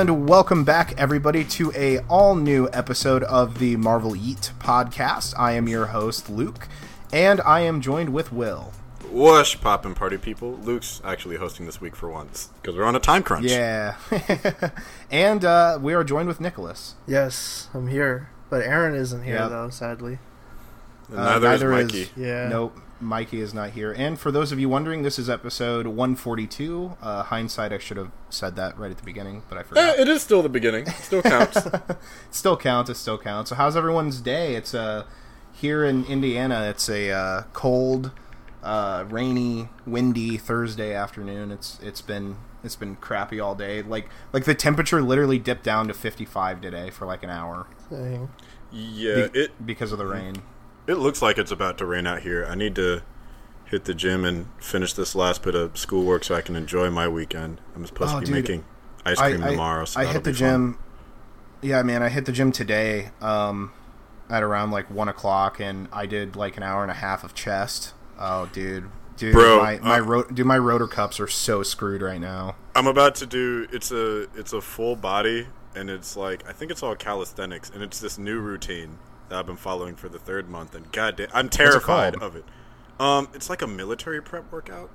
And welcome back, everybody, to a all new episode of the Marvel Eat podcast. I am your host, Luke, and I am joined with Will. Whoosh, poppin' party people. Luke's actually hosting this week for once because we're on a time crunch. Yeah, and uh, we are joined with Nicholas. Yes, I'm here, but Aaron isn't here Yep. though. Sadly. And Uh, neither, neither is is- Mikey. Yeah. Nope, Mikey is not here. And for those of you wondering, this is episode 142. Uh, hindsight, I should have said that right at the beginning, but I Eh, forgot. it is still the beginning. It Still counts. still counts. It still counts. So, how's everyone's day? It's uh here in Indiana. It's a uh, cold, uh, rainy, windy Thursday afternoon. It's it's been it's been crappy all day. Like like the temperature literally dipped down to 55 today for like an hour Dang. yeah, be- it because of the rain. It looks like it's about to rain out here. I need to hit the gym and finish this last bit of schoolwork so I can enjoy my weekend. I'm supposed Oh, to be dude. making ice cream I- tomorrow. So I hit the be fun. gym. Yeah, man, I hit the gym today um, at around like one o'clock, and I did like an hour and a half of chest. Oh, dude, dude, Bro, my my uh, ro- dude, my rotor cups are so screwed right now. I'm about to do it's a it's a full body and it's like I think it's all calisthenics and it's this new routine that I've been following for the third month and god damn, I'm terrified called? of it. Um, it's like a military prep workout.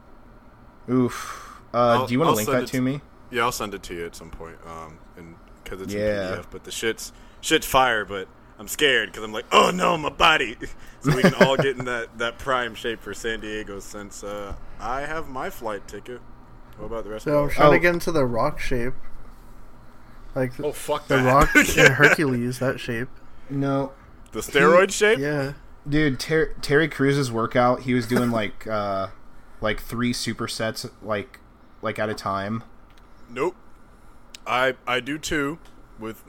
Oof. Uh, do you want to link send that it to me? Yeah, I'll send it to you at some point. Um, and because it's Yeah. in PDF, but the shit's shit's fire. But I'm scared because I'm like, oh no, my body. so we can all get in that that prime shape for San Diego since uh, I have my flight ticket. What about the rest So I'm of you? trying to Oh. get into the rock shape, like Oh fuck the that! rock Yeah. in Hercules. That shape. No, the steroid shape. Yeah. dude. Ter- Terry Crews's workout. He was doing like uh, like three supersets, like like at a time. Nope. I I do two with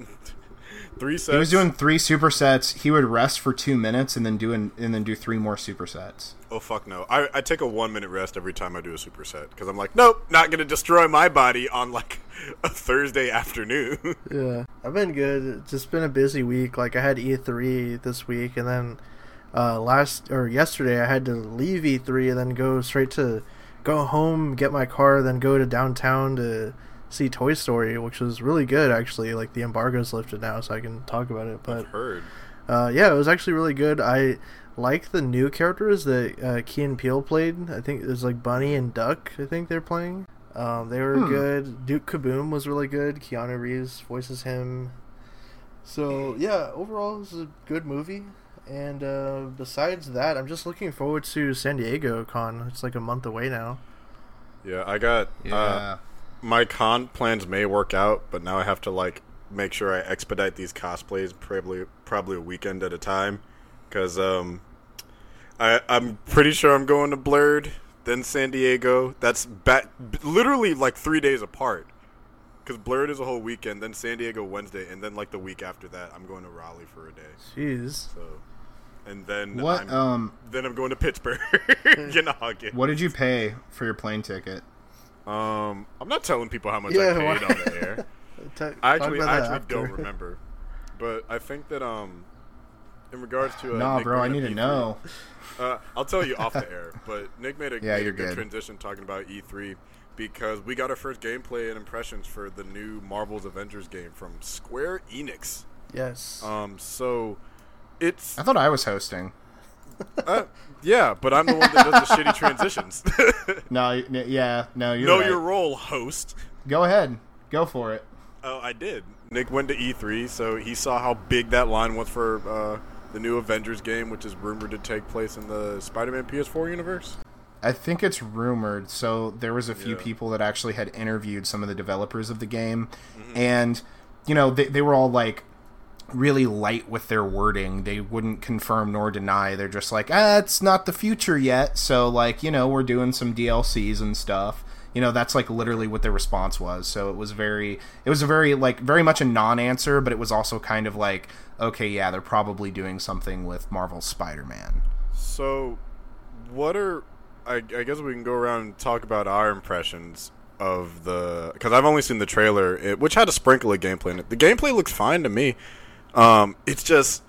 three sets. He was doing three supersets. He would rest for two minutes and then do an, and then do three more supersets. Oh fuck no! I, I take a one minute rest every time I do a superset because I'm like, nope, not gonna destroy my body on like a Thursday afternoon. Yeah. I've been good. It's just been a busy week. Like I had E3 this week, and then uh, last or yesterday I had to leave E3 and then go straight to go home, get my car, then go to downtown to see Toy Story, which was really good actually. Like the embargo's lifted now, so I can talk about it. But I've heard. Uh, yeah, it was actually really good. I like the new characters that uh, Key and Peele played. I think it was like Bunny and Duck. I think they're playing. Um, they were Hmm. good. Duke Kaboom was really good. Keanu Reeves voices him. So yeah, overall, it's a good movie. And uh, besides that, I'm just looking forward to San Diego Con. It's like a month away now. Yeah, I got. Uh, my con plans may work out, but now I have to like make sure I expedite these cosplays probably probably a weekend at a time, because um, I I'm pretty sure I'm going to Blerd, then San Diego. That's back literally like three days apart. Because Blerd is a whole weekend, then San Diego Wednesday, and then like the week after that, I'm going to Raleigh for a day. Jeez. So, and then what I'm, um then I'm going to Pittsburgh in August. what did you pay for your plane ticket? Um, I'm not telling people how much Yeah, I paid why- on the air. Ta- I actually, I actually after. don't remember, but I think that um, in regards to uh, nah, Nick bro, I need to E3, know. Uh, I'll tell you off the air, but Nick made a, Yeah, made a good, good. transition talking about E3 because we got our first gameplay and impressions for the new Marvel's Avengers game from Square Enix. Yes. Um, so it's I thought I was hosting. uh, yeah, but I'm the one that does the shitty transitions. No, yeah, no, you're know right. your role, host. Go ahead, go for it. Oh, I did. Nick went to E3, so he saw how big that line was for uh, the new Avengers game, which is rumored to take place in the Spider-Man PS4 universe. I think it's rumored. So there was a few Yeah. people that actually had interviewed some of the developers of the game, Mm-hmm. and you know they they were all like really light with their wording. They wouldn't confirm nor deny. They're just like, ah, it's not the future yet. So like you know we're doing some DLCs and stuff. You know that's like literally what their response was. So it was very it was a very like very much a non-answer, but it was also kind of like okay, yeah, they're probably doing something with Marvel's Spider-Man. So, what are I, I guess we can go around and talk about our impressions of the because I've only seen the trailer, it, which had a sprinkle of gameplay in it. The gameplay looks fine to me. Um, it's just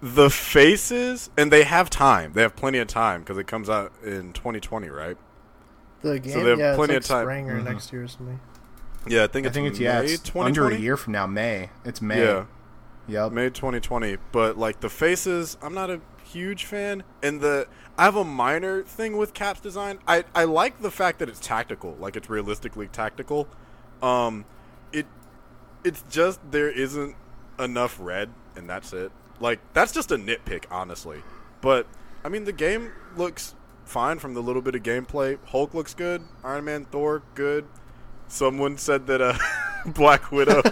the faces, and they have time. They have plenty of time because it comes out in 2020, right? the game, they have yeah, plenty it's of time. spring or Mhm. next year or something. Yeah, I think I it's think it's May yeah, it's 2020? under a year from now. May. It's May. Yeah, Yep. May 2020. But like the faces, I'm not a huge fan. And the I have a minor thing with Cap's design. I I like the fact that it's tactical, like it's realistically tactical. Um, it it's just there isn't enough red, and that's it. Like that's just a nitpick, honestly. But I mean, the game looks fine from the little bit of gameplay. Hulk looks good. Iron Man, Thor, good. Someone said that uh, Black Widow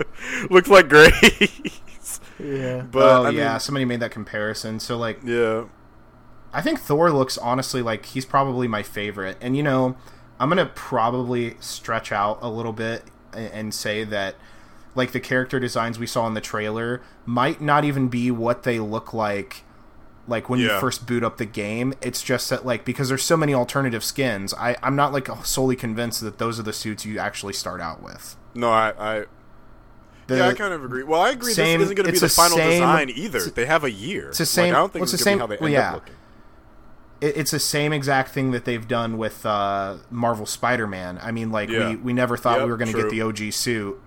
looks like Grace. Yeah. But oh I yeah, mean, somebody made that comparison. So like, yeah, I think Thor looks honestly like he's probably my favorite. And you know, I'm gonna probably stretch out a little bit and, and say that like the character designs we saw in the trailer might not even be what they look like like when you first boot up the game it's just that like because there's so many alternative skins I, i'm not like solely convinced that those are the suits you actually start out with no, I, I The- yeah, I kind of agree. Well, I agree. same- this isn't going to be the the final same- design either. They have a year. it's the same- Like, I don't think well, it's the same- how they well, end yeah. up looking. it, it's the same exact thing that they've done with uh, Marvel Spider-Man. I mean, like Yeah. we, we never thought Yep, we were going to get the OG suit,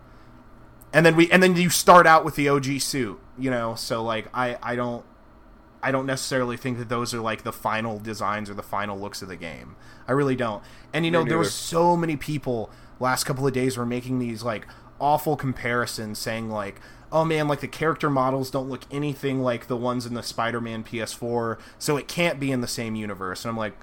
and then we and then you start out with the OG suit, you know. So like I I don't I don't necessarily think that those are like the final designs or the final looks of the game. I really don't. And you know, there were so many people last couple of days were making these like awful comparisons, saying like. Oh man, like the character models don't look anything like the ones in the Spider-Man PS4, so it can't be in the same universe. And I'm like,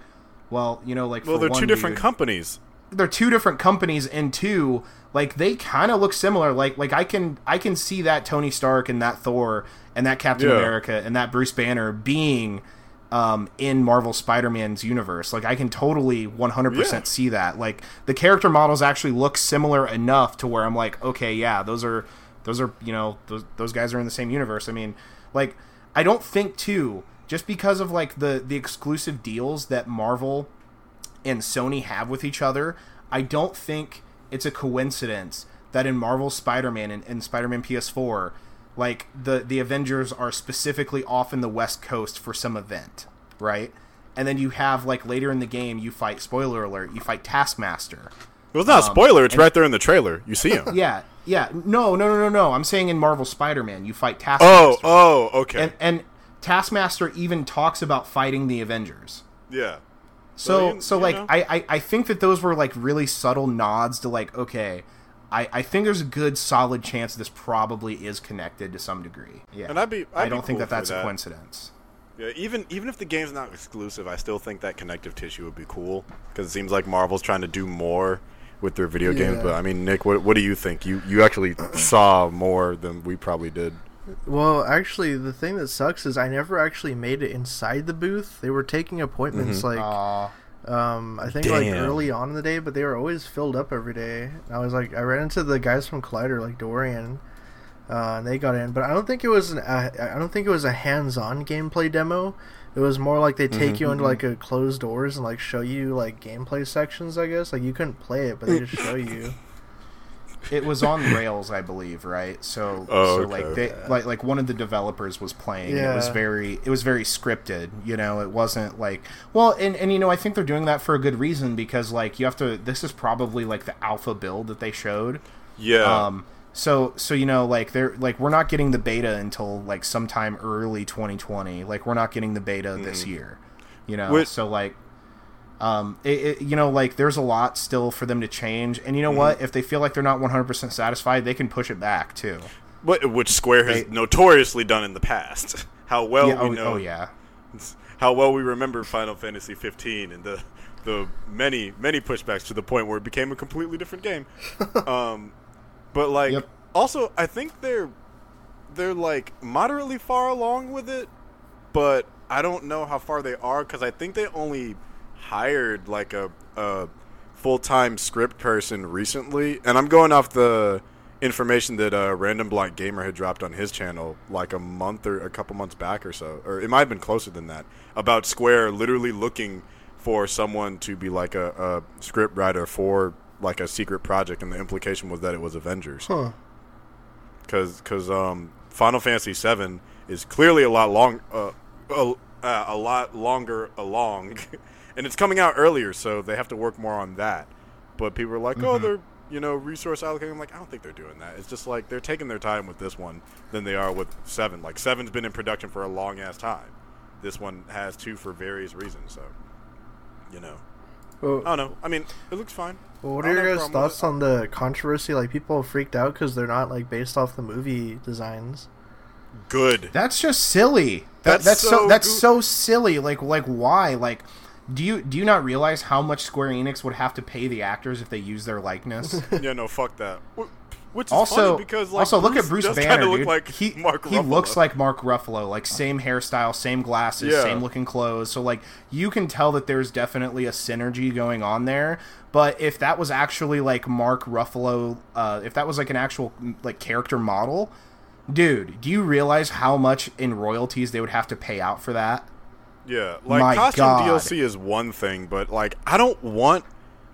well, you know, like Well, they're two different dude- companies. They're two different companies and two like they kind of look similar like like i can i can see that tony stark and that thor and that captain Yeah. america and that bruce banner being um, in marvel spider-man's universe like i can totally 100% Yeah. see that like the character models actually look similar enough to where i'm like okay yeah those are those are you know those, those guys are in the same universe i mean like i don't think too just because of like the the exclusive deals that marvel and Sony have with each other, I don't think it's a coincidence that in Marvel Spider-Man and, and Spider-Man PS4, like the the Avengers are specifically off in the West Coast for some event, right? And then you have like later in the game, you fight. Spoiler alert: you fight Taskmaster. Well, it's not a um, spoiler. It's right there in the trailer. You see him. Yeah, yeah. No, no, no, no, no. I'm saying in Marvel Spider-Man, you fight oh, Taskmaster. oh, oh, okay. and and Taskmaster even talks about fighting the Avengers. yeah. So you- so you like. I, I I think that those were like really subtle nods to like okay, I I think there's a good solid chance this probably is connected to some degree. Yeah, And I'd be- I'd I be don't think cool that that's for a that. coincidence. Yeah, even even if the game's not exclusive, I still think that connective tissue would be cool because it seems like Marvel's trying to do more with their video games. But I mean, Nick, what what do you think? You you actually saw more than we probably did. Well, actually, the thing that sucks is I never actually made it inside the booth. They were taking appointments like Uh, um I think like early on in the day, but they were always filled up every day. I was like I ran into the guys from Collider like Dorian, uh, and they got in, but I don't think it was an uh, I don't think it was a hands-on gameplay demo. It was more like they take you into like a closed doors and like show you like gameplay sections. I guess like you couldn't play it, but they just show you. It was on Rails, I believe, right? So Oh, so okay. like they like like one of the developers was playing. And it was very it was very scripted. You know, it wasn't like well, and and you know I think they're doing that for a good reason because like you have to. This is probably like the alpha build that they showed. Yeah. Um, so so you know like they're like we're not getting the beta until like sometime early 2020. Like we're not getting the beta this year. You know, Wait- so like um it, it, you know like there's a lot still for them to change and you know what if they feel like they're not 100% satisfied they can push it back too What, which Square has They- notoriously done in the past. How well yeah, we oh, know. oh yeah How well we remember Final Fantasy 15 and the the many many pushbacks to the point where it became a completely different game. um, but like Yep. also I think they're they're like moderately far along with it, but I don't know how far they are because I think they only hired like a, a full time script person recently, and I'm going off the information that uh, Random Black Gamer had dropped on his channel like a month or a couple months back or so, or it might have been closer than that, about Square literally looking for someone to be like a, a script writer for like a secret project, and the implication was that it was Avengers Huh. because because um, Final Fantasy VII is clearly a lot long uh, a, uh, a lot longer along, and it's coming out earlier, so they have to work more on that. But people are like, oh, mm-hmm. they're you know, resource allocating. I'm like, I don't think they're doing that. It's just like they're taking their time with this one than they are with seven. Like seven's been in production for a long ass time. This one has two for various reasons. So, you know, well, I don't know. I mean, it looks fine. Well, what are your guys' thoughts on the controversy? Like, people freaked out because they're not like based off the movie designs. Good. That's just silly. That, that's, that's so, so that's go- so silly. Like, like why? Like, do you do you not realize how much Square Enix would have to pay the actors if they use their likeness? yeah, no, fuck that. Which is also, because like, also Bruce look at Bruce Banner, dude. Like he he looks like Mark Ruffalo, like same hairstyle, same glasses, yeah. same looking clothes. So like you can tell that there's definitely a synergy going on there. But if that was actually like Mark Ruffalo, uh, if that was like an actual like character model, dude, do you realize how much in royalties they would have to pay out for that? Yeah, like My costume God. DLC is one thing, but like I don't want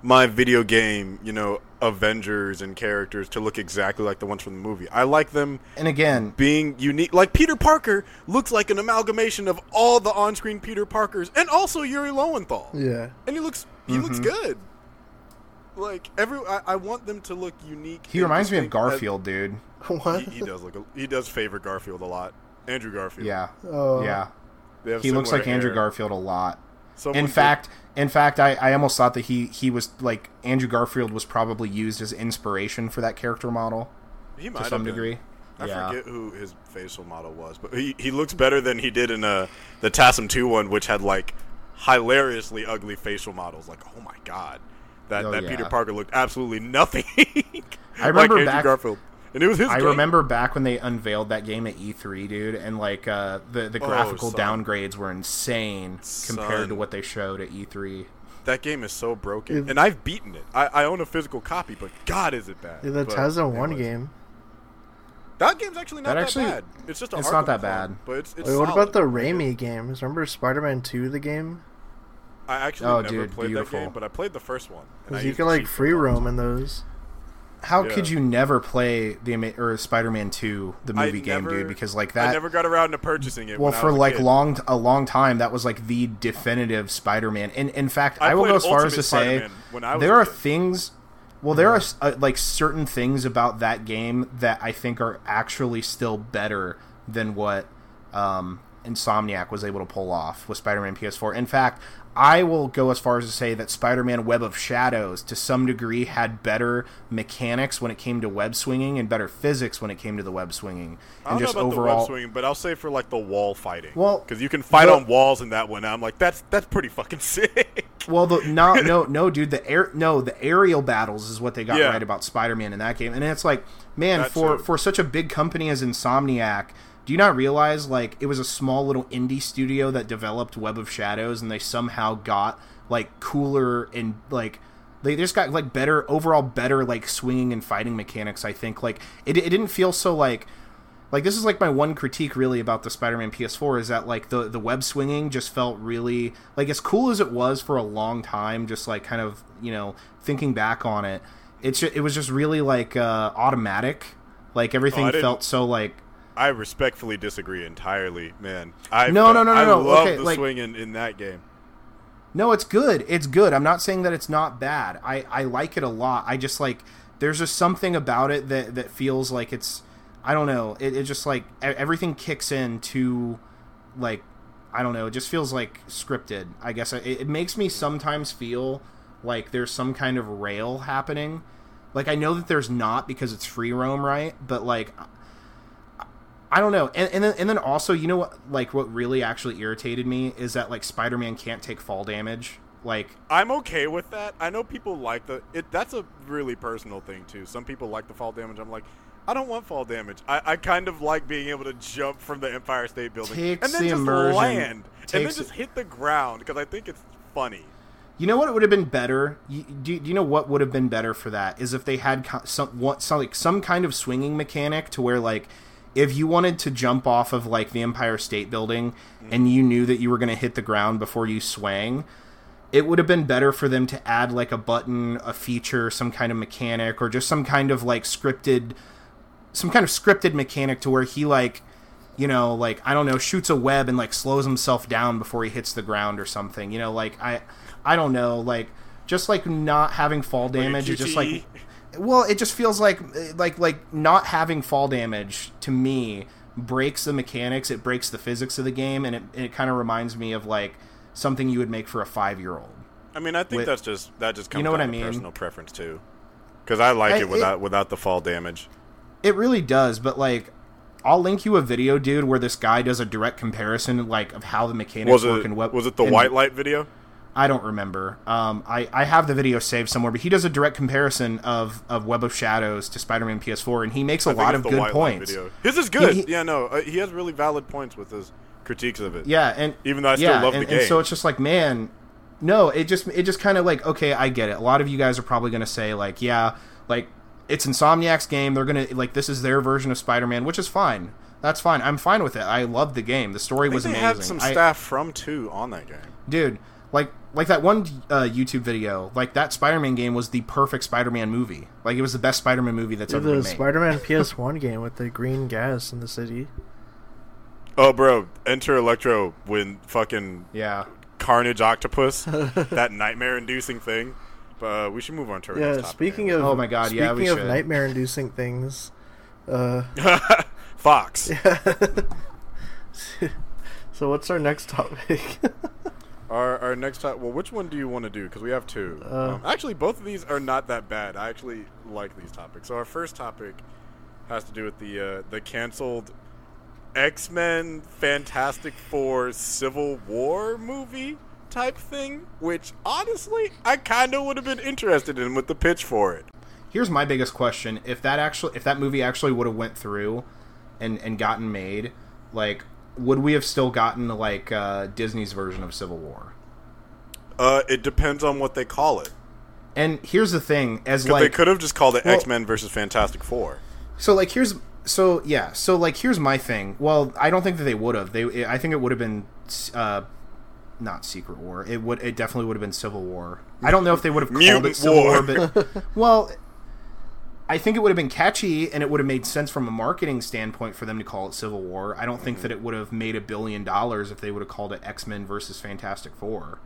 my video game, you know, Avengers and characters to look exactly like the ones from the movie. I like them and again being unique. Like Peter Parker looks like an amalgamation of all the on-screen Peter Parkers and also Yuri Lowenthal. Yeah. And he looks he mm-hmm. looks good. Like every I, I, want them to look unique. He reminds me of Garfield, dude. What? He, he does look he does favor Garfield a lot. Andrew Garfield. Yeah. Oh. Yeah. He looks like hair. Andrew Garfield a lot. Someone in fact, in fact, I, I almost thought that he he was like Andrew Garfield was probably used as inspiration for that character model. He might to some degree. I yeah. forget who his facial model was, but he, he looks better than he did in uh, the TASM 2 one, which had like hilariously ugly facial models. Like, oh my god, that oh, that yeah. Peter Parker looked absolutely nothing. I remember like back, Garfield and it was his. I game. remember back when they unveiled that game at E3, dude, and like uh, the the oh, graphical oh, downgrades were insane son. compared to what they showed at E3. That game is so broken, and I've beaten it. I, I, own a physical copy, but God, is it bad? Yeah, that TASM one game. That game's actually not that, actually, that bad. It's just a it's not that bad, but it's. it's Wait, what about the Raimi games? Remember Spider-Man Two, the game? I actually oh, never dude, played beautiful. that game, but I played the first one. you can like free roam in those how yeah. could you never play the or Spider-Man 2 the movie I game never, dude because like that I never got around to purchasing it well for like kid. long a long time that was like the definitive Spider-Man and in fact I, I will go as far as to say there are things well there are uh, like certain things about that game that I think are actually still better than what um, Insomniac was able to pull off with Spider-Man PS4 in fact I will go as far as to say that Spider-Man: Web of Shadows, to some degree, had better mechanics when it came to web swinging and better physics when it came to the web swinging. And I don't just know about overall, the web swinging, but I'll say for like the wall fighting. Well, because you can fight the, on walls in that one. I'm like, that's that's pretty fucking sick. Well, the no, no, no, dude. The air, no, the aerial battles is what they got yeah. right about Spider-Man in that game, and it's like, man, that for too. for such a big company as Insomniac do you not realize like it was a small little indie studio that developed Web of Shadows and they somehow got like cooler and like they just got like better overall better like swinging and fighting mechanics i think. Like it, it didn't feel so like like this is like my one critique really about the spider-man ps4 is that like the the web swinging just felt really like as cool as it was for a long time just like kind of you know thinking back on it it's it was just really like uh automatic. Like everything oh, felt so like I respectfully disagree entirely, man. I no, no, no, no, I no. love okay, the like, swing in, in that game. No, it's good. It's good. I'm not saying that it's not bad. I I like it a lot. I just like there's just something about it that that feels like it's I don't know. It, it just like everything kicks in to like I don't know. It just feels like scripted. I guess it, it makes me sometimes feel like there's some kind of rail happening. Like I know that there's not because it's free roam, right? But like I don't know, and, and then and then also, you know what? Like, what really actually irritated me is that like Spider-Man can't take fall damage. Like, I'm okay with that. I know people like the it. That's a really personal thing too. Some people like the fall damage. I'm like, I don't want fall damage. I, I kind of like being able to jump from the Empire State Building and then the just land and then just hit the ground because I think it's funny. You know what would have been better? You, do, do, you know what would have been better for that? Is if they had some what some like some kind of swinging mechanic to where like if you wanted to jump off of like the Empire State Building mm-hmm. and you knew that you were going to hit the ground before you swang, it would have been better for them to add like a button, a feature, some kind of mechanic, or just some kind of like scripted, some kind of scripted mechanic to where he like, you know, like I don't know, shoots a web and like slows himself down before he hits the ground or something. You know, like I, I don't know, like just like not having fall damage like is just like Well, it just feels like like like not having fall damage to me breaks the mechanics. It breaks the physics of the game, and it it kind of reminds me of like something you would make for a five year old. I mean, I think With- that's just that just comes You know what I mean? personal preference too. Because I like I- it it- without without the fall damage. It really does, but like. I'll link you a video, dude, where this guy does a direct comparison, like of how the mechanics Was work it and what. was it the and- white light video? I don't remember. Um, I, I have the video saved somewhere, but he does a direct comparison of, of Web of Shadows to Spider-Man PS4, and he makes a lot of good points. His is good. He- he- yeah, no, uh, he has really valid points with his critiques of it. Yeah, and Even though I still yeah, love the and, and game. so it's just like, man, no, it just it just kind of like, okay, I get it. A lot of you guys are probably going to say like, yeah, like it's Insomniac's game. They're gonna like this is their version of Spider-Man, which is fine. That's fine. I'm fine with it. I love the game. The story was they amazing. had some I- staff from two on that game. dude like like that one uh, youtube video like that spider-man game was the perfect spider-man movie like it was the best spider-man movie that's Dude, ever been made. the Spider-Man PS1 game with the green gas in the city. Oh, bro, enter Electro when fucking yeah Carnage Octopus, that nightmare-inducing thing. But uh, we should move on to our Yeah, next topic. speaking of Oh my God, speaking yeah, we of should. nightmare-inducing things, uh, Fox. so what's our next topic? Our, our next topic. Well, which one do you want to do? Because we have two. Uh, um, actually, both of these are not that bad. I actually like these topics. So our first topic has to do with the uh, the canceled X Men Fantastic Four Civil War movie type thing, which honestly I kind of would have been interested in with the pitch for it. here's my biggest question if that actually if that movie actually would have went through and and gotten made like would we have still gotten like uh, disney's version of civil war Uh, it depends on what they call it. and here's the thing as like they could have just called it well- X Men versus Fantastic Four. So like here's so yeah so like here's my thing. Well, I don't think that they would have. They I think it would have been uh not Secret War. It would it definitely would have been Civil War. I don't know if they would have called Mutant it Civil War. War, but well. I think it would have been catchy and it would have made sense from a marketing standpoint for them to call it Civil War. I don't think that it would have made a billion dollars if they would have called it X Men versus Fantastic Four.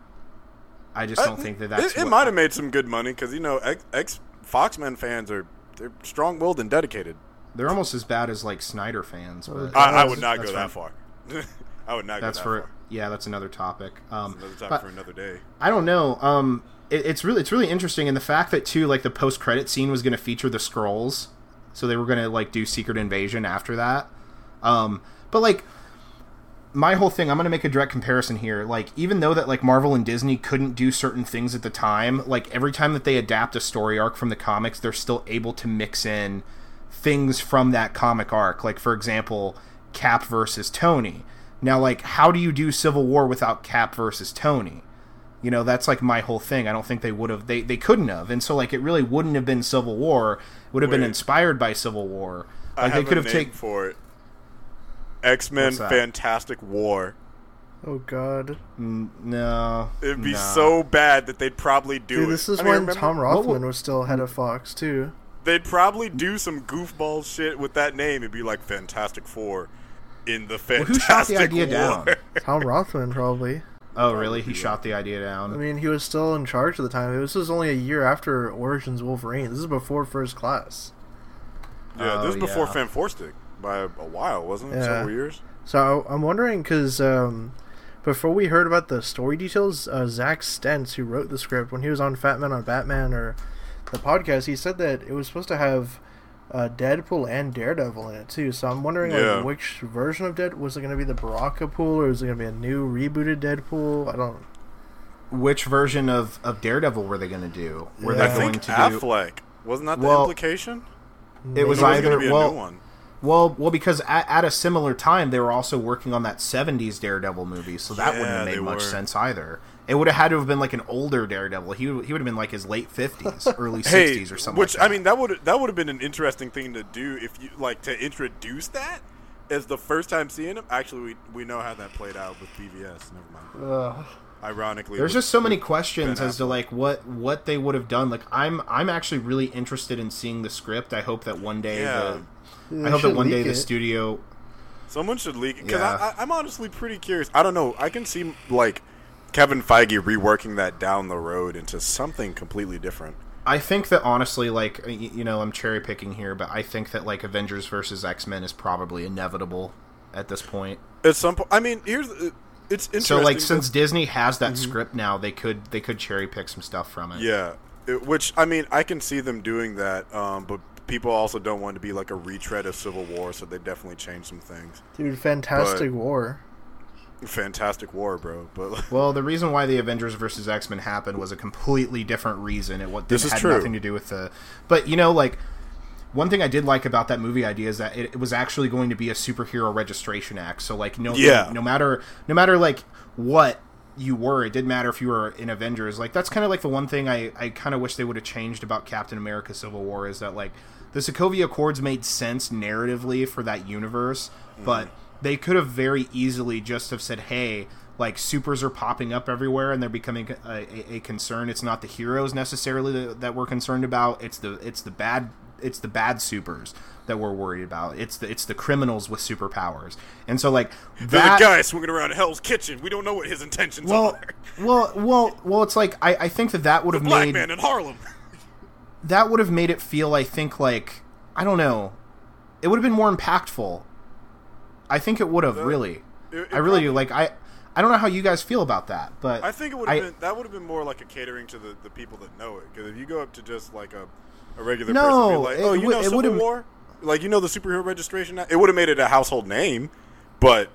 I just don't think that that's. Uh, it, it might have made some good money because you know X, X Foxmen fans are they're strong willed and dedicated. They're almost as bad as like Snyder fans. But I, I would not go that far. I would not that's go that for far. yeah. That's another topic. Um, Another topic but- for another day. I don't know. Um, it, it's really it's really interesting, and the fact that too like the post credit scene was going to feature the Skrulls, so they were going to like do Secret Invasion after that. Um, but like my whole thing, I'm going to make a direct comparison here. Like even though that like Marvel and Disney couldn't do certain things at the time, like every time that they adapt a story arc from the comics, they're still able to mix in things from that comic arc. Like for example, Cap versus Tony. Now, like, how do you do Civil War without Cap versus Tony? You know, that's like my whole thing. I don't think they would have. They they couldn't have, and so like it really wouldn't have been Civil War. It would have been inspired by Civil War. I Like have they could a have taken. for it. X Men Fantastic War. oh God, No, It'd be nah. so bad that they'd probably do dude, it. this is I mean, when remember- Tom What Rothman was still head of Fox too. They'd probably do some goofball shit with that name. It'd be like Fantastic Four in the Well, Fantastic who shot the idea War. down? Tom Rothman probably. Oh, really? He shot the idea down. I mean, he was still in charge at the time. This was only a year after Origins Wolverine. This is before First Class. yeah, Oh, this is before yeah. Fan Four Stick by a, a while, wasn't it? Yeah. Several years. So I'm wondering because um, before we heard about the story details, uh, Zack Stentz, who wrote the script, when he was on Fat Man on Batman or the podcast, he said that it was supposed to have uh, Deadpool and Daredevil in it too. So I'm wondering Yeah. like which version of Dead was it going to be the Baraka pool or is it going to be a new rebooted Deadpool? I don't. Which version of, of Daredevil were they going to do? Were Yeah. I they think going to do? Affleck wasn't that the Well, implication? It was There was either going to be a well, new one. Well, well, because at, at a similar time they were also working on that '70s Daredevil movie, so that wouldn't Yeah, have made much were. sense either. It would have had to have been like an older Daredevil. He would, he would have been like his late '50s, early Hey, '60s, or something. which like that. I mean, that would that would have been an interesting thing to do if you like to introduce that as the first time seeing him. Actually, we we know how that played out with BVS. Never mind. Uh, Ironically, there's with- just so many questions as to like what what they would have done. Like I'm I'm actually really interested in seeing the script. I hope that one day Yeah. the they I hope that one day leak the studio Someone should leak it because Yeah. I, I, I'm honestly pretty curious. I don't know. I can see like Kevin Feige reworking that down the road into something completely different. I think that honestly, like you know, I'm cherry picking here, but I think that like Avengers versus X Men is probably inevitable at this point. At some point, I mean, here's uh, it's interesting. So like, since Disney has that mm-hmm. script now, they could they could cherry pick some stuff from it. Yeah, it, which I mean, I can see them doing that, um, but people also don't want to be like a retread of Civil War, so they definitely change some things. Dude, Fantastic but, War. Fantastic War, bro. But well, the reason why the Avengers versus X Men happened was a completely different reason. It what this had true. nothing to do with the. But you know, like one thing I did like about that movie idea is that it, it was actually going to be a superhero registration act. So like no, yeah. no, matter no matter like what you were, it didn't matter if you were in Avengers. Like that's kind of like the one thing I I kind of wish they would have changed about Captain America: Civil War is that like the Sokovia Accords made sense narratively for that universe, mm. but they could have very easily just have said, "Hey, like supers are popping up everywhere and they're becoming a, a, a concern. It's not the heroes necessarily that, that, we're concerned about. It's the it's the bad it's the bad supers that we're worried about. It's the it's the criminals with superpowers. And so like that the guy swinging around Hell's Kitchen. We don't know what his intentions well, are. well, well, well. It's like I, I think that that would have black made man in Harlem. That would have made it feel. I think like I don't know. It would have been more impactful I think it would have the, really. It, it I really do. Like I, I don't know how you guys feel about that, but I think it would have been that would have been more like a catering to the, the people that know it. Because if you go up to just like a, a regular no, person, be like, oh, you know Civil War, like you know the superhero registration, it would have made it a household name, but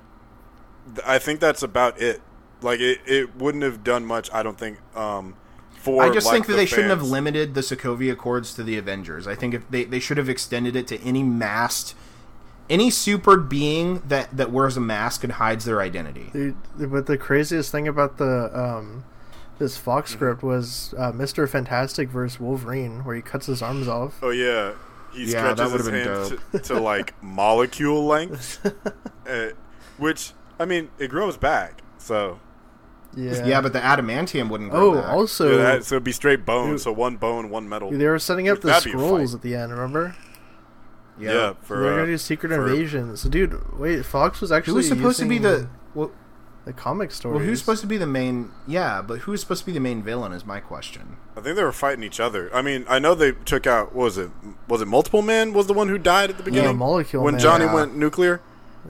I think that's about it. Like it, it wouldn't have done much. I don't think. Um, for I just like, think that the they fans. shouldn't have limited the Sokovia Accords to the Avengers. I think if they they should have extended it to any masked any super being that that wears a mask and hides their identity. Dude, but the craziest thing about the um, this Fox mm-hmm. script was uh, Mister Fantastic versus Wolverine, where he cuts his arms off. Oh yeah, he yeah, stretches his hand to, to, like molecule length, uh, which I mean it grows back. So yeah, yeah, but the adamantium wouldn't. Grow oh, back. also, yeah, that, so it'd be straight bone. Dude, so one bone, one metal. They were setting up the Skrulls at the end. Remember? Yeah, yeah for they're gonna uh, do Secret for, Invasion. So, dude, wait, Fox was actually who's supposed to be the well, the comic story. Well, who's supposed to be the main? Yeah, but who's supposed to be the main villain? Is my question. I think they were fighting each other. I mean, I know they took out. What was it? Was it Multiple Man? Was the one who died at the beginning? Yeah, Molecule when Man. Johnny yeah. went nuclear.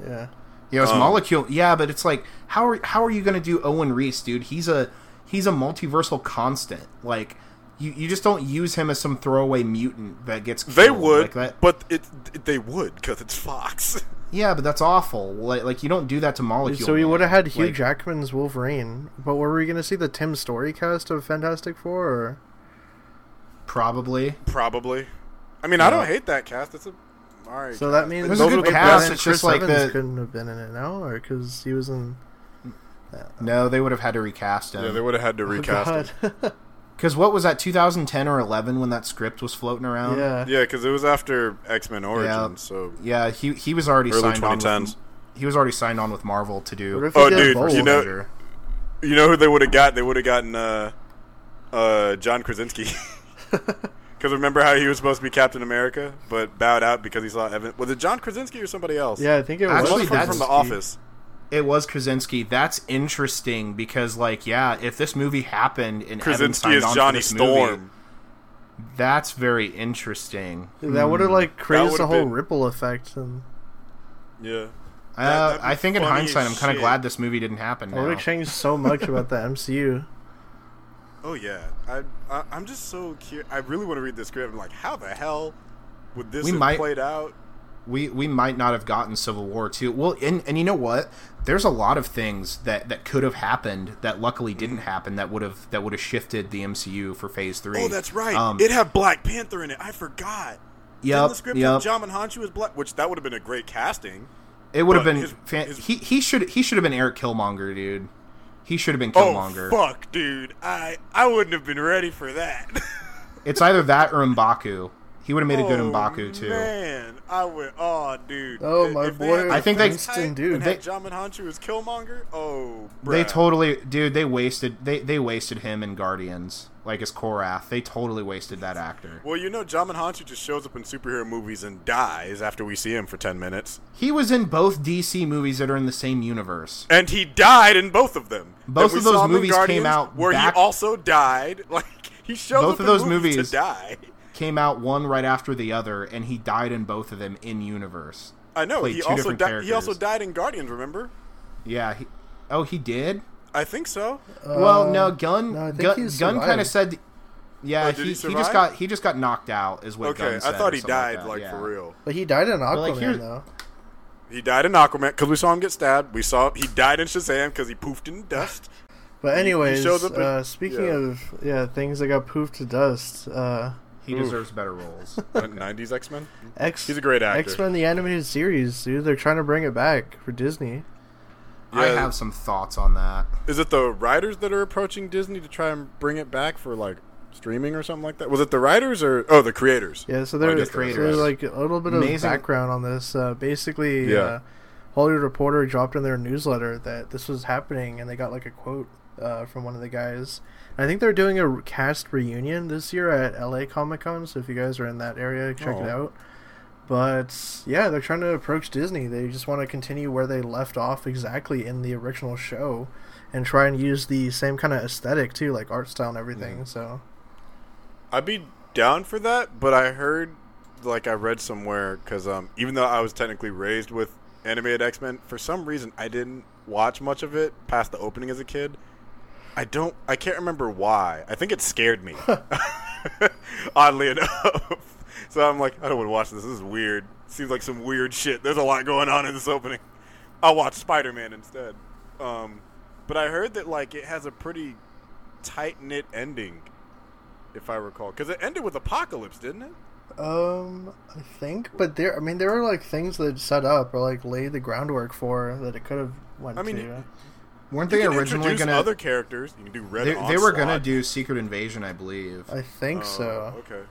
Yeah. Yeah, it was um, Molecule. Yeah, but it's like how are how are you gonna do Owen Reece, dude? He's a he's a multiversal constant. Like you, you just don't use him as some throwaway mutant that gets killed. They would, like that. but it, it they would because it's Fox. Yeah, but that's awful. Like, like you don't do that to Molecule. So we would have had Hugh like, Jackman's Wolverine, but were we going to see the Tim Story cast of Fantastic Four? Or? Probably. Probably. I mean, yeah. I don't hate that cast. It's a all right. So that means it a good cast. It's just like the couldn't have been in it now, or because he was in. No, they would have had to recast him. Yeah, they would have had to oh, recast oh, him. Because what was that, 2010 or 11 when that script was floating around? Yeah, yeah, because it was after X Men Origins. Yeah. So yeah, he he was already Early signed 2010s. on. With, he was already signed on with Marvel to do. Oh, dude, you know, you know who they would have got? They would have gotten uh, uh, John Krasinski. Because remember how he was supposed to be Captain America, but bowed out because he saw Evan. Was it John Krasinski or somebody else? Yeah, I think it was. Actually, from, from The Office. It was Krasinski. That's interesting because, like, yeah, if this movie happened and Krasinski is Johnny Storm, movie, that's very interesting. That would have like created a whole been... ripple effect. And... Yeah. Uh, I think in hindsight, I'm kind of glad this movie didn't happen. It would have changed so much about the MCU. Oh yeah, I, I am just so curious. I really want to read the script. I'm like, how the hell would this we have might, played out? We we might not have gotten Civil War two. Well, and and you know what? there's a lot of things that that could have happened that luckily didn't happen that would have that would have shifted the MCU for Phase Three. Oh, that's right. Um, it had Black Panther in it. I forgot. Yeah, the script yep. Hounsou was black, which that would have been a great casting. It would have been. His, fan- his, he he should he should have been Erik Killmonger, dude. He should have been oh, Killmonger. Oh fuck, dude! I I wouldn't have been ready for that. it's either that or Mbaku. He would have made a good oh, Mbaku too. Man, I would. Oh, dude. Oh my if boy. I think they. dude. They, Djimon Hounsou was Killmonger. Oh, bruh. they totally, dude. They wasted. They they wasted him in Guardians, like as Korath. They totally wasted that actor. Well, you know, Djimon Hounsou just shows up in superhero movies and dies after we see him for ten minutes. He was in both DC movies that are in the same universe, and he died in both of them. Both of those movies came out where back... he also died. Like he shows both up of in those movies, movies- to die. Came out one right after the other, and he died in both of them in universe. I know. Played He also different died. He also died in Guardians. Remember? Yeah. He, oh, he did. I think so. well, Uh, no, Gunn. no, I Gun, Gunn kind of said. Yeah, Oh, he, he he just got he just got knocked out. Is what Okay, Gunn I thought he died that, like yeah. for real. But he died in Aquaman like, here- though. He died in Aquaman because we saw him get stabbed. We saw he died in Shazam because he poofed in dust. But anyways, shows up in- uh, speaking yeah. of yeah things that got poofed to dust, uh, He deserves better roles. Nineties X Men. X He's a great actor. X Men the animated series, dude. They're trying to bring it back for Disney. I have some thoughts on that. Is it the writers that are approaching Disney to try and bring it back for like streaming or something like that? Was it the writers or oh the creators? Yeah, so Oh, I there's, guess so there's like a little bit of Amazing- background on this. Uh, basically, Yeah. uh, Hollywood Reporter dropped in their newsletter that this was happening, and they got like a quote uh, from one of the guys. I think they're doing a cast reunion this year at LA Comic Con. So if you guys are in that area, check it Oh. out. But yeah, they're trying to approach Disney. They just want to continue where they left off exactly in the original show, and try and use the same kind of aesthetic too, like art style and everything. So I'd be down for that, but I heard, like, I read somewhere because um, even though I was technically raised with animated X Men, for some reason I didn't watch much of it past the opening as a kid. I don't. I can't remember why. I think it scared me. Oddly enough. So I'm like, I don't want to watch this. This is weird. Seems like some weird shit. There's a lot going on in this opening. I'll watch Spider Man instead. Um, but I heard that like it has a pretty tight knit ending, if I recall, because it ended with Apocalypse, didn't it? Um, I think, but there. I mean, there were like things that set up or like laid the groundwork for that it could have went I mean, to. Weren't You they can originally gonna? other characters. You can do Red they, they were gonna do Secret Invasion, I believe. I think Oh, so. Okay.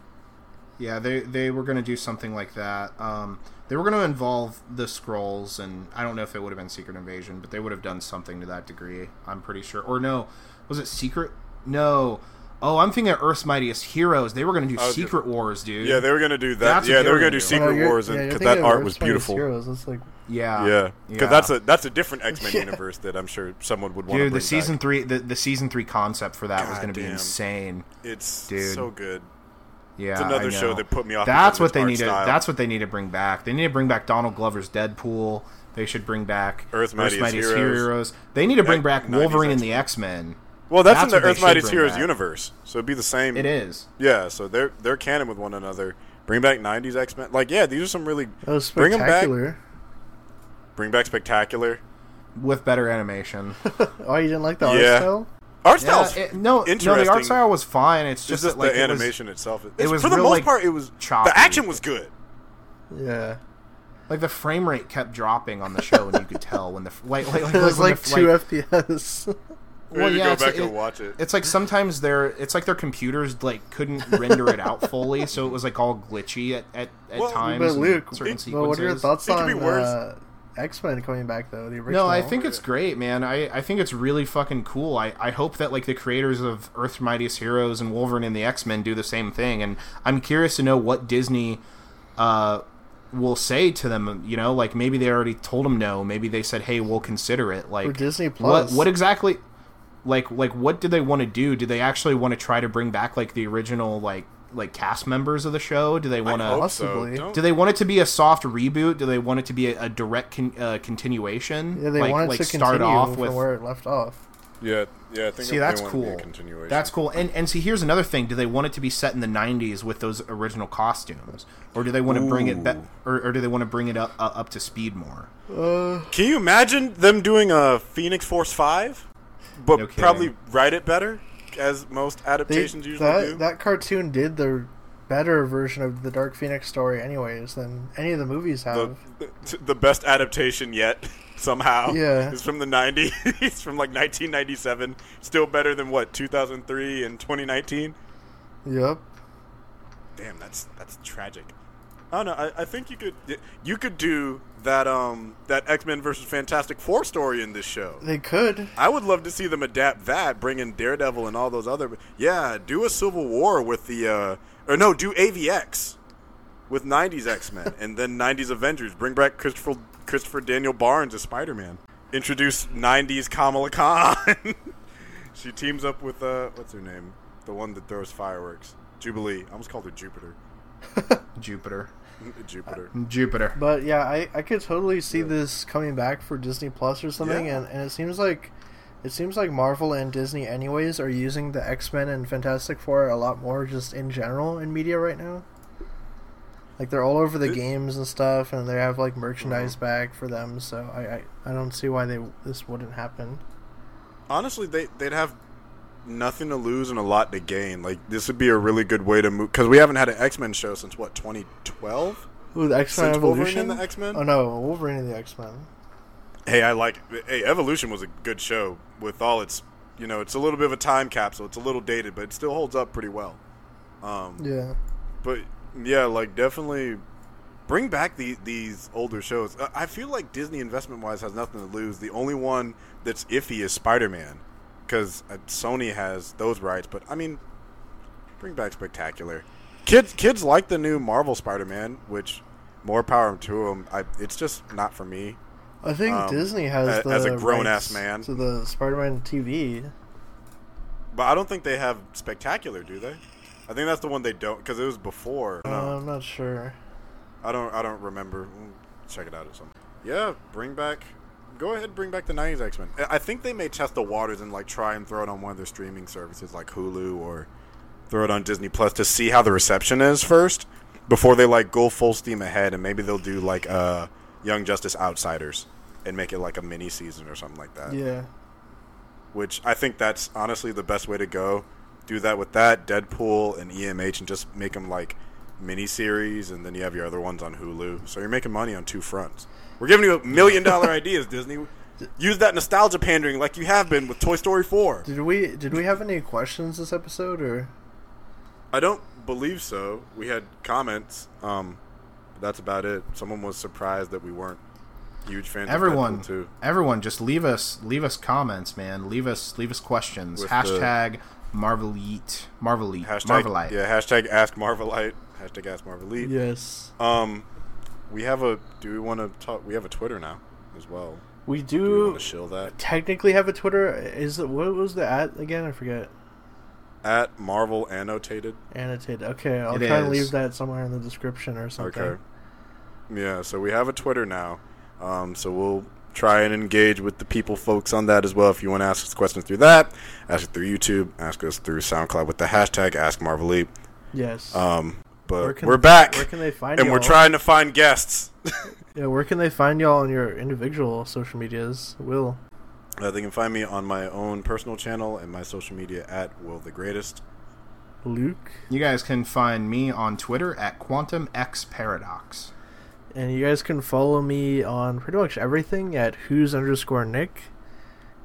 Yeah, they they were gonna do something like that. Um, they were gonna involve the Skrulls, and I don't know if it would have been Secret Invasion, but they would have done something to that degree. I'm pretty sure. Or no, was it Secret? No. Oh, I'm thinking of Earth's Mightiest Heroes. They were gonna do I was Secret Wars, dude. Yeah, they were gonna do that. That's yeah, they they were were gonna gonna do do. Secret Oh, Wars, and you're because that art was Earth's Mightiest beautiful. Heroes. That's like yeah, Yeah, because yeah. that's a that's a different X Men Yeah. universe that I'm sure someone would want to dude. bring The season back. three, the, the season three concept for that was gonna be insane. It's Dude. so good. Yeah, It's another I show that put me off. That's what they art need to. That's what they need to bring back. They need to bring back Donald Glover's Deadpool. They should bring back Earth's Mightiest Heroes. Heroes. They need to bring back Wolverine and the X Men. well, that's, that's in the what they Earth Mightiest Heroes back. universe, so it'd be the same. It is. Yeah, so they're they're canon with one another. Bring back '90s X Men. Like, yeah, these are some really that was Bring 'em back. Spectacular. bring back spectacular. with better animation. oh, you didn't like the art style? Art yeah, style's it- no, no, the art style was fine. It's It's just, just that, like the it was- animation itself. it It's- was for the real, most like, part, it was choppy. the action was good. Yeah, like the frame rate kept dropping on the show, and you could tell when the like like, like, it was like the, two like- FPS. Well, yeah, go it's back like- and watch it. It's like sometimes their it's like their computers like couldn't render it out fully, so it was like all glitchy at at, at Well, times. but Luke, certain but what are your thoughts It could on be worse. uh, X Men coming back though? The original. No, I think it's great, man. I, I think it's really fucking cool. I, I hope that like the creators of Earth's Mightiest Heroes and Wolverine and the X Men do the same thing. And I'm curious to know what Disney uh, will say to them. You know, like maybe they already told them no. Maybe they said, hey, we'll consider it. Like For Disney what Plus. what exactly? Like like what do they want to do? Do they actually want to try to bring back like the original like like cast members of the show? Do they want to? Possibly. Don't- Do they want it to be a soft reboot? Do they want it to be a, a direct con- uh, continuation? Yeah, they like, wanted like to start continue off from with. where it left off. yeah, yeah. I think See, that's want be a cool. continuation. That's cool. And and see, here's another thing: Do they want it to be set in the '90s with those original costumes, or do they want to bring it, be- or, or do they want to bring it up uh, up to speed more? Uh, Can you imagine them doing a Phoenix Force Five, but No probably write it better, as most they, adaptations usually that do? that cartoon did the better version of the Dark Phoenix story, anyways, than any of the movies have. the, the best adaptation yet, somehow. Yeah. is from the '90s. It's from like 1997. Still better than what 2003 and 2019. Yep. Damn, that's that's tragic. I don't know. I, I think you could you could do that um that X Men versus Fantastic Four story in this show. They could. I would love to see them adapt that, bring in Daredevil and all those other. Yeah, do a Civil War with the, uh, or no, do AVX with '90s X Men and then '90s Avengers. Bring back Christopher Christopher Daniel Barnes as Spider Man. Introduce '90s Kamala Khan. she teams up with uh, what's her name? the one that throws fireworks. Jubilee. I almost called her Jupiter. Jupiter. Jupiter. Jupiter. But yeah, I, I could totally see yeah. this coming back for Disney Plus or something, yeah. and, and it seems like it seems like Marvel and Disney anyways are using the X Men and Fantastic Four a lot more just in general in media right now. Like they're all over the it, games and stuff, and they have like merchandise uh-huh. back for them. So I, I, I don't see why they this wouldn't happen. Honestly, they they'd have nothing to lose and a lot to gain. Like this would be a really good way to move because we haven't had an X Men show since what 2012. Ooh, the X Men Evolution. the X Men. Oh no, Wolverine and the X Men. Hey, I like. Hey, Evolution was a good show with all its. You know, it's a little bit of a time capsule. It's a little dated, but it still holds up pretty well. Um, yeah. But yeah, like definitely bring back the, these older shows. I feel like Disney investment wise has nothing to lose. The only one that's iffy is Spider Man because uh, Sony has those rights. But I mean, bring back Spectacular. Kids, kids like the new Marvel Spider-Man, which more power to them. I, it's just not for me. I think um, Disney has as, the as a grown ass man to the Spider-Man TV. But I don't think they have Spectacular, do they? I think that's the one they don't because it was before. Uh, no. I'm not sure. I don't. I don't remember. check it out or something. Yeah, bring back go ahead and bring back the 90s X-Men. I think they may test the waters and like try and throw it on one of their streaming services like Hulu or throw it on Disney Plus to see how the reception is first before they like go full steam ahead and maybe they'll do like uh Young Justice Outsiders and make it like a mini season or something like that. Yeah. Which I think that's honestly the best way to go. Do that with that Deadpool and EMH and just make them like mini series and then you have your other ones on Hulu. So you're making money on two fronts. We're giving you a million dollar ideas, Disney. Use that nostalgia pandering like you have been with Toy Story 4. Did we did we have any questions this episode or I don't believe so. We had comments. Um that's about it. Someone was surprised that we weren't huge fans everyone, too. Everyone just leave us leave us comments, man. Leave us leave us questions. With hashtag the, Marvelite. Marvelite. Hashtag, Marvelite. Yeah, hashtag ask Marvelite. Hashtag ask Marvelite. Yes. Um we have a. Do we want to talk? We have a Twitter now as well. We do. do we shill that? Technically, have a Twitter. Is it what was the at again? I forget. At Marvel annotated. Annotated. Okay, I'll it try is. and leave that somewhere in the description or something. Okay. Yeah, so we have a Twitter now. Um, so we'll try and engage with the people folks on that as well. If you want to ask us questions through that, ask it through YouTube, ask us through SoundCloud with the hashtag AskMarvelite. Yes. Um, but we're back. Where can they find? And y'all? we're trying to find guests. yeah, where can they find y'all on your individual social medias? Will. Uh, they can find me on my own personal channel and my social media at Will the Greatest. Luke. You guys can find me on Twitter at Quantum X Paradox. And you guys can follow me on pretty much everything at who's underscore Nick.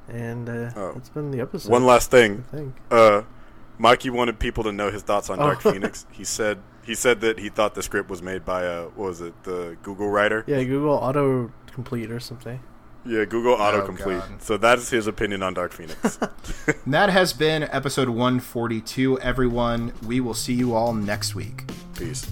And uh, oh. that's been the episode. One last thing. Uh, Mikey wanted people to know his thoughts on Dark oh. Phoenix. He said he said that he thought the script was made by a what was it the Google writer? Yeah, Google Auto Complete or something. Yeah, Google oh, Autocomplete. Oh, so that is his opinion on Dark Phoenix. that has been episode 142, everyone. We will see you all next week. Peace.